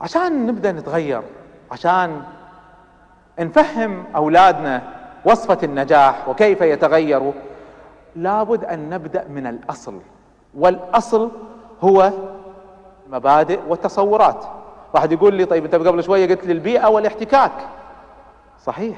عشان نبدأ نتغير عشان نفهم أولادنا وصفة النجاح وكيف يتغيروا لابد أن نبدأ من الأصل. والأصل هو مبادئ والتصورات واحد يقول لي طيب أنت قبل شوية قلت لي البيئة والاحتكاك. صحيح.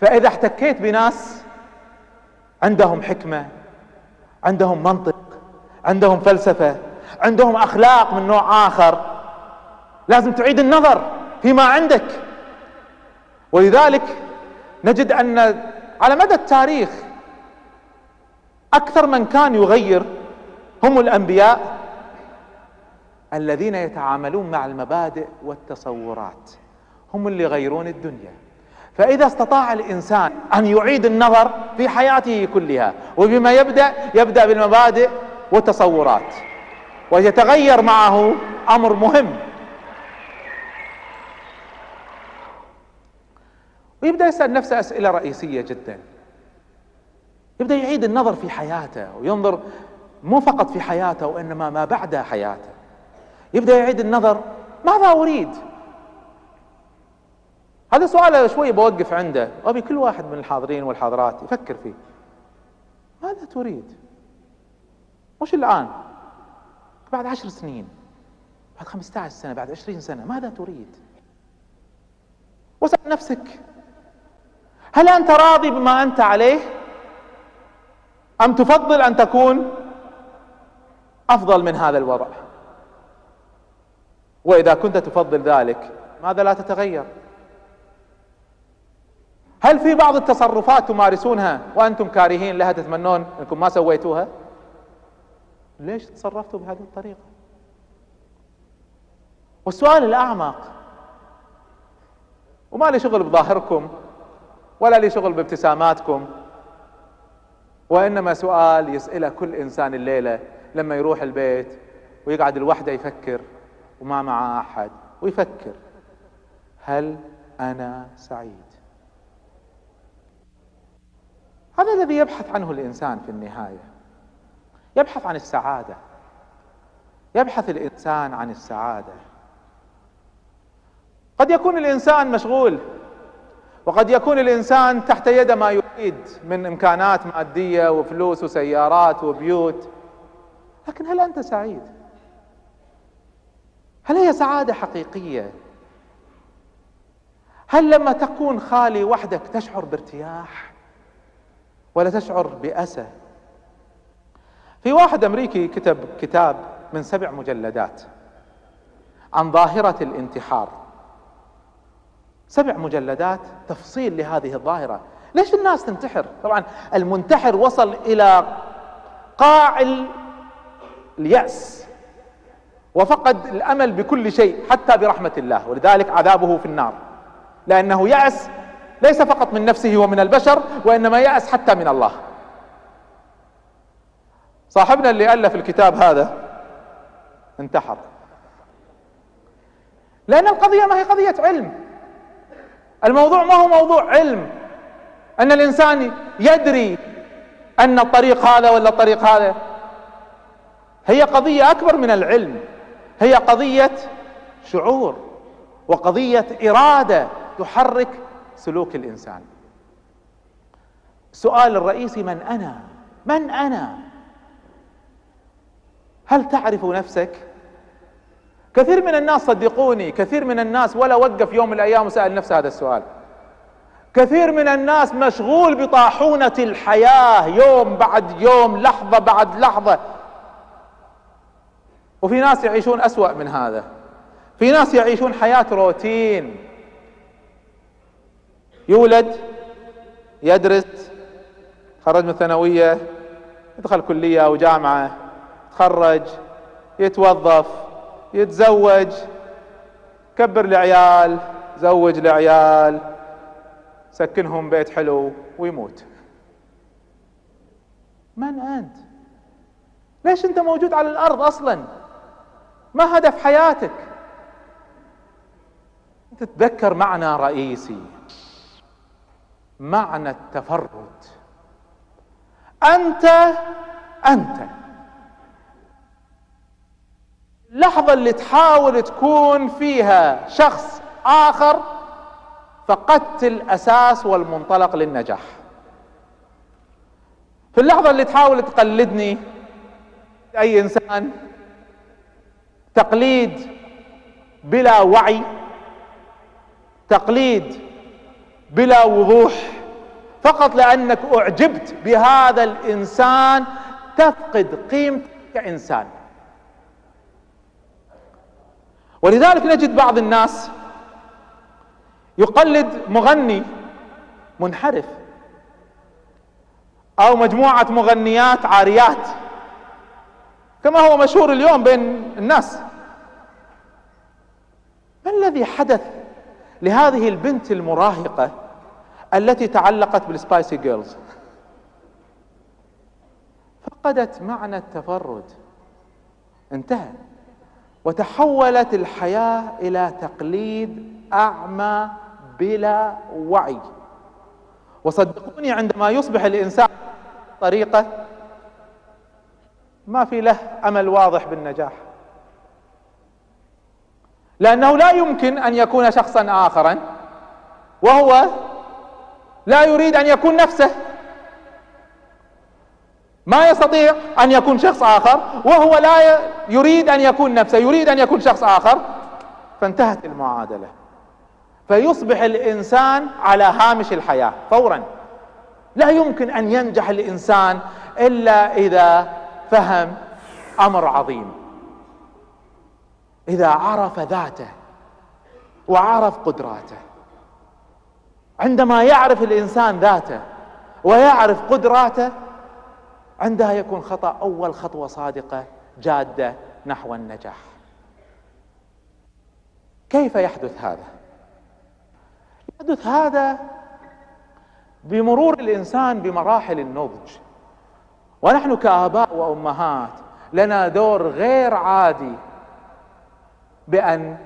فإذا احتكيت بناس عندهم حكمة عندهم منطق عندهم فلسفة عندهم أخلاق من نوع آخر لازم تعيد النظر فيما عندك. ولذلك نجد أن على مدى التاريخ أكثر من كان يغير هم الأنبياء الذين يتعاملون مع المبادئ والتصورات. هم اللي يغيرون الدنيا. فإذا استطاع الإنسان أن يعيد النظر في حياته كلها وبما يبدأ يبدأ بالمبادئ والتصورات. ويتغير معه أمر مهم. ويبدأ يسأل نفسه أسئلة رئيسية جدا. يبدأ يعيد النظر في حياته وينظر مو فقط في حياته وإنما ما بعد حياته. يبدأ يعيد النظر ماذا أريد؟ هذا سؤال شوي بوقف عنده. وأبي كل واحد من الحاضرين والحاضرات يفكر فيه. ماذا تريد؟ مش الآن؟ بعد عشر سنين بعد خمسة عشر سنة بعد عشرين سنة ماذا تريد؟ واسأل نفسك هل أنت راضي بما أنت عليه؟ أم تفضل أن تكون أفضل من هذا الوضع؟ وإذا كنت تفضل ذلك ماذا لا تتغير؟ هل في بعض التصرفات تمارسونها وأنتم كارهين لها تتمنون أنكم ما سويتوها؟ ليش تصرفتوا بهذه الطريقة؟ والسؤال الأعمق وما لي شغل بظاهركم ولا لي شغل بابتساماتكم. وإنما سؤال يسأله كل إنسان الليلة لما يروح البيت ويقعد لوحده يفكر وما معه أحد ويفكر. هل أنا سعيد؟ هذا الذي يبحث عنه الإنسان في النهاية. يبحث عن السعادة. يبحث الإنسان عن السعادة. قد يكون الإنسان مشغول. وقد يكون الإنسان تحت يده ما يريد من إمكانات مادية وفلوس وسيارات وبيوت. لكن هل أنت سعيد؟ هل هي سعادة حقيقية؟ هل لما تكون خالي وحدك تشعر بارتياح ولا تشعر بأسى؟ في واحد أمريكي كتب كتاب من سبع مجلدات عن ظاهرة الانتحار. سبع مجلدات تفصيل لهذه الظاهرة. ليش الناس تنتحر؟ طبعا المنتحر وصل إلى قاع اليأس وفقد الأمل بكل شيء حتى برحمة الله ولذلك عذابه في النار. لأنه يأس ليس فقط من نفسه ومن البشر وإنما يأس حتى من الله. صاحبنا اللي ألف الكتاب هذا انتحر. لأن القضية ما هي قضية علم. الموضوع ما هو موضوع علم. أن الإنسان يدري أن الطريق هذا ولا الطريق هذا. هي قضية أكبر من العلم. هي قضية شعور وقضية إرادة تحرك سلوك الإنسان. السؤال الرئيسي من أنا؟ من أنا؟ هل تعرف نفسك؟ كثير من الناس صدقوني كثير من الناس ولا وقف يوم من الأيام وسأل نفسه هذا السؤال. كثير من الناس مشغول بطاحونة الحياة يوم بعد يوم لحظة بعد لحظة. وفي ناس يعيشون أسوأ من هذا. في ناس يعيشون حياة روتين. يولد يدرس خرج من الثانوية يدخل كلية أو جامعة تخرج يتوظف. يتزوج. كبر العيال زوج العيال. سكنهم بيت حلو ويموت. من أنت؟ ليش أنت موجود على الأرض أصلا؟ ما هدف حياتك؟ تتذكر معنى رئيسي. معنى التفرد. أنت أنت. اللحظة اللي تحاول تكون فيها شخص آخر فقدت الأساس والمنطلق للنجاح. في اللحظة اللي تحاول تقلدني أي إنسان تقليد بلا وعي تقليد بلا وضوح فقط لأنك أعجبت بهذا الإنسان تفقد قيمتك كإنسان. ولذلك نجد بعض الناس يقلد مغني منحرف أو مجموعة مغنيات عاريات كما هو مشهور اليوم بين الناس. ما الذي حدث لهذه البنت المراهقة التي تعلقت بالسبايسي جيرلز فقدت معنى التفرد. انتهى. وتحولت الحياة إلى تقليد أعمى بلا وعي. وصدقوني عندما يصبح الإنسان طريقة ما في له أمل واضح بالنجاح. لأنه لا يمكن أن يكون شخصا آخرا وهو لا يريد أن يكون نفسه. ما يستطيع أن يكون شخص آخر وهو لا يريد أن يكون نفسه يريد أن يكون شخص آخر. فانتهت المعادلة. فيصبح الإنسان على هامش الحياة فورا. لا يمكن أن ينجح الإنسان إلا إذا فهم أمر عظيم. إذا عرف ذاته وعرف قدراته. عندما يعرف الإنسان ذاته ويعرف قدراته عندها يكون خطأ أول خطوة صادقة جادة نحو النجاح. كيف يحدث هذا؟ يحدث هذا بمرور الإنسان بمراحل النضج. ونحن كآباء وأمهات لنا دور غير عادي بأن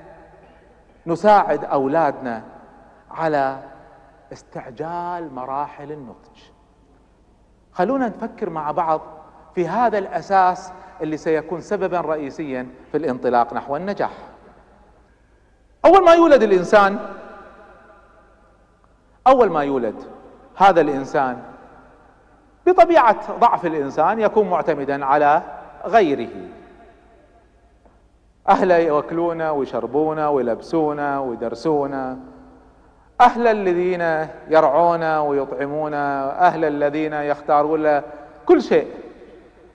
نساعد أولادنا على استعجال مراحل النضج. خلونا نفكر مع بعض في هذا الأساس اللي سيكون سببا رئيسيا في الانطلاق نحو النجاح. أول ما يولد الإنسان أول ما يولد هذا الإنسان بطبيعة ضعف الإنسان يكون معتمدا على غيره. أهله يوكلونا ويشربونا ويلبسونا ويدرسونا أهل الذين يرعونا ويطعمونا أهل الذين يختارون له كل شيء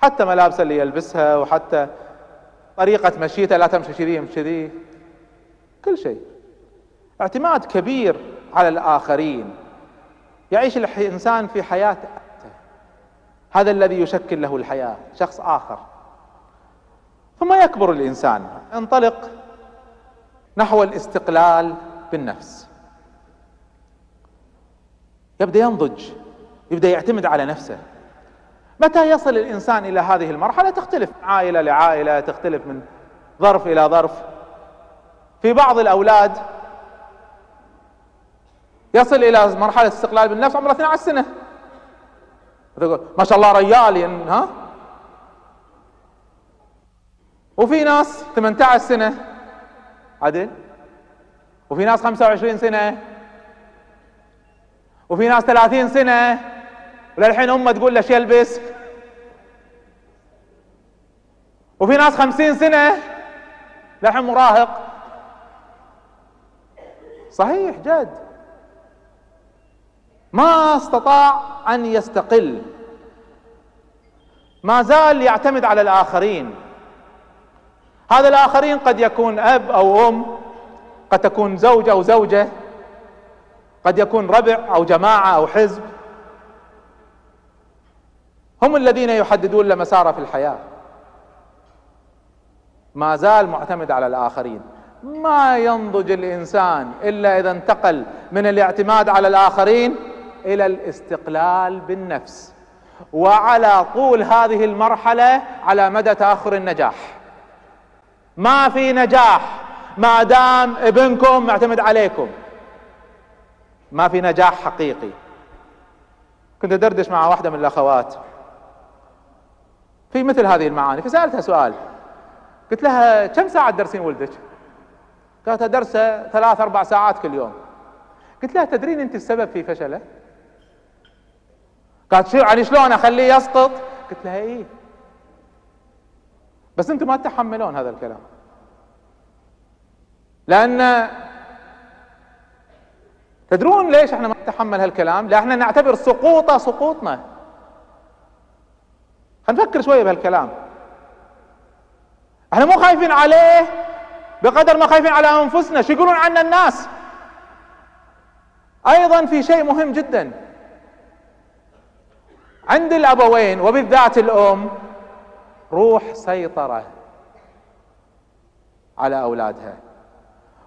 حتى ملابس اللي يلبسها وحتى طريقة مشيته لا تمشي كذي يمشي كذي كل شيء. اعتماد كبير على الآخرين. يعيش الإنسان في حياة هذا الذي يشكل له الحياة شخص آخر. ثم يكبر الإنسان؟ ينطلق نحو الاستقلال بالنفس. يبدأ ينضج يبدأ يعتمد على نفسه. متى يصل الإنسان إلى هذه المرحلة؟ تختلف من عائلة لعائلة تختلف من ظرف إلى ظرف. في بعض الأولاد يصل إلى مرحلة استقلال بالنفس عمره 12 سنة. ما شاء الله ريال ها؟ وفي ناس 18 سنة. عدل؟ وفي ناس 25 سنة. وفي ناس 30 سنة وللحين أمة تقول له يلبس وفي ناس 50 سنة للحين مراهق صحيح جد. ما استطاع أن يستقل. ما زال يعتمد على الآخرين. هذا الآخرين قد يكون أب أو أم قد تكون زوج أو زوجة. قد يكون ربع أو جماعة أو حزب. هم الذين يحددون له مساره في الحياة. ما زال معتمد على الآخرين. ما ينضج الإنسان إلا إذا انتقل من الاعتماد على الآخرين إلى الاستقلال بالنفس. وعلى طول هذه المرحلة على مدى تأخر النجاح. ما في نجاح ما دام ابنكم معتمد عليكم. ما في نجاح حقيقي. كنت أدردش مع واحدة من الأخوات. في مثل هذه المعاني فسألتها سؤال. قلت لها كم ساعة تدرسين ولدك؟ قالت درسه ثلاث أربع ساعات كل يوم. قلت لها تدرين أنت السبب في فشلة؟ قالت شو يعني شلون أخليه يسقط؟ قلت لها إيه. بس أنتم ما تتحملون هذا الكلام. لأن تدرون ليش إحنا ما نتحمل هالكلام؟ لأن إحنا نعتبر سقوطة سقوطنا. خلينا نفكر شوية بهالكلام. إحنا مو خايفين عليه بقدر ما خايفين على أنفسنا، شو يقولون عنا الناس؟ أيضا في شيء مهم جدا. عند الأبوين وبالذات الأم روح سيطرة على أولادها.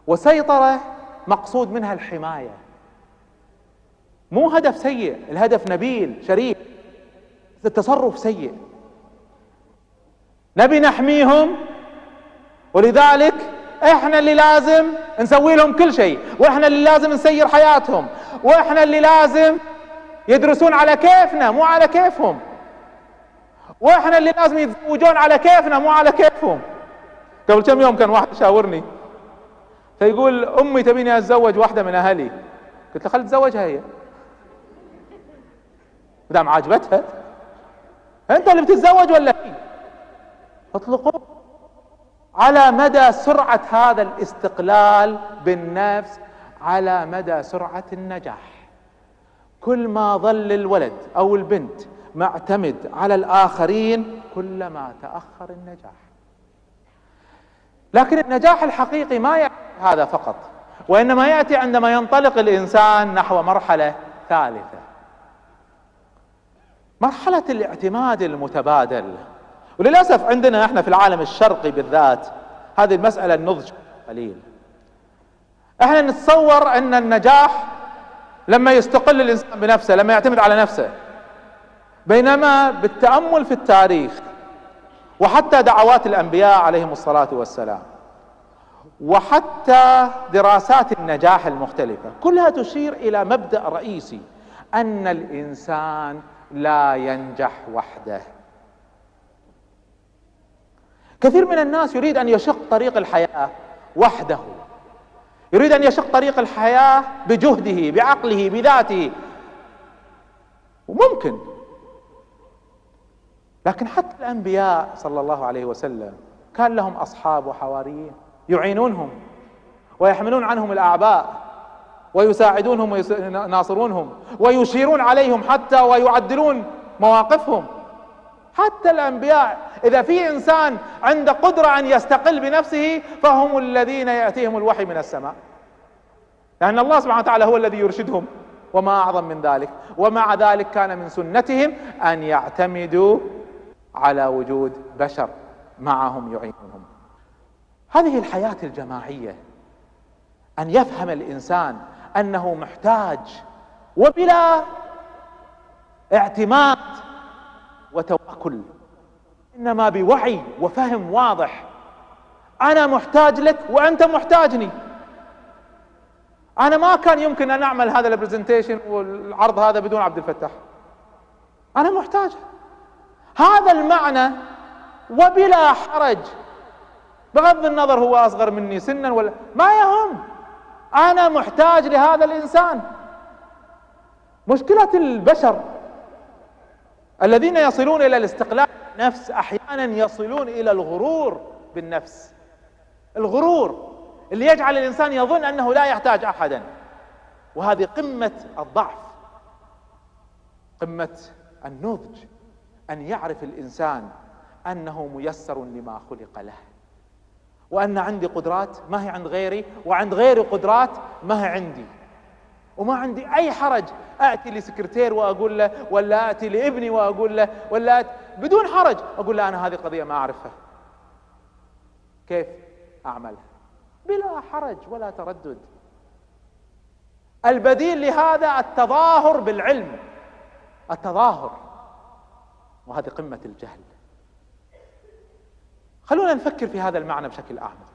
وسيطرة مقصود منها الحماية مو هدف سيء الهدف نبيل شريف. التصرف سيء. نبي نحميهم ولذلك إحنا اللي لازم نسوي لهم كل شيء وإحنا اللي لازم نسير حياتهم وإحنا اللي لازم يدرسون على كيفنا مو على كيفهم. وإحنا اللي لازم يتزوجون على كيفنا مو على كيفهم. قبل كم يوم كان واحد يشاورني فيقول أمي تبيني أتزوج واحدة من أهلي. قلت له خل تزوجها هي. دام عاجبتها. انت اللي بتتزوج ولا هي اطلقوا على مدى سرعة هذا الاستقلال بالنفس على مدى سرعة النجاح. كل ما ظل الولد أو البنت معتمد على الآخرين كلما تأخر النجاح. لكن النجاح الحقيقي ما يأتي هذا فقط وإنما يأتي عندما ينطلق الإنسان نحو مرحلة ثالثة. مرحلة الاعتماد المتبادل. وللأسف عندنا إحنا في العالم الشرقي بالذات هذه المسألة النضج قليل. إحنا نتصور إن النجاح لما يستقل الإنسان بنفسه لما يعتمد على نفسه. بينما بالتأمل في التاريخ وحتى دعوات الأنبياء عليهم الصلاة والسلام وحتى دراسات النجاح المختلفة كلها تشير إلى مبدأ رئيسي أن الإنسان لا ينجح وحده. كثير من الناس يريد أن يشق طريق الحياة وحده. يريد أن يشق طريق الحياة بجهده بعقله بذاته. وممكن لكن حتى الأنبياء صلى الله عليه وسلم كان لهم أصحاب وحواريين يعينونهم ويحملون عنهم الأعباء. ويساعدونهم ويناصرونهم ويشيرون عليهم حتى ويعدلون مواقفهم. حتى الأنبياء إذا في إنسان عنده قدرة أن يستقل بنفسه فهم الذين يأتيهم الوحي من السماء. لأن الله سبحانه وتعالى هو الذي يرشدهم. وما أعظم من ذلك. ومع ذلك كان من سنتهم أن يعتمدوا على وجود بشر معهم يعينهم. هذه الحياة الجماعية أن يفهم الإنسان أنه محتاج وبلا اعتماد وتوكل. إنما بوعي وفهم واضح. أنا محتاج لك وأنت محتاجني. أنا ما كان يمكن أن أعمل هذا البرزنتيشن والعرض هذا بدون عبد الفتاح. أنا محتاج هذا المعنى وبلا حرج. بغض النظر هو أصغر مني سنا ولا ما يهم. أنا محتاج لهذا الإنسان. مشكلة البشر الذين يصلون إلى الاستقلال بالنفس أحيانا يصلون إلى الغرور بالنفس. الغرور اللي يجعل الإنسان يظن أنه لا يحتاج أحدا. وهذه قمة الضعف قمة النضج أن يعرف الإنسان أنه ميسر لما خلق له. وأن عندي قدرات ما هي عند غيري وعند غيري قدرات ما هي عندي. وما عندي أي حرج. آتي لسكرتير وأقول له ولا آتي لابني وأقول له ولا أتي بدون حرج. أقول له أنا هذه قضية ما أعرفها. كيف أعملها؟ بلا حرج ولا تردد. البديل لهذا التظاهر بالعلم. التظاهر. وهذه قمة الجهل. خلونا نفكر في هذا المعنى بشكل اعمق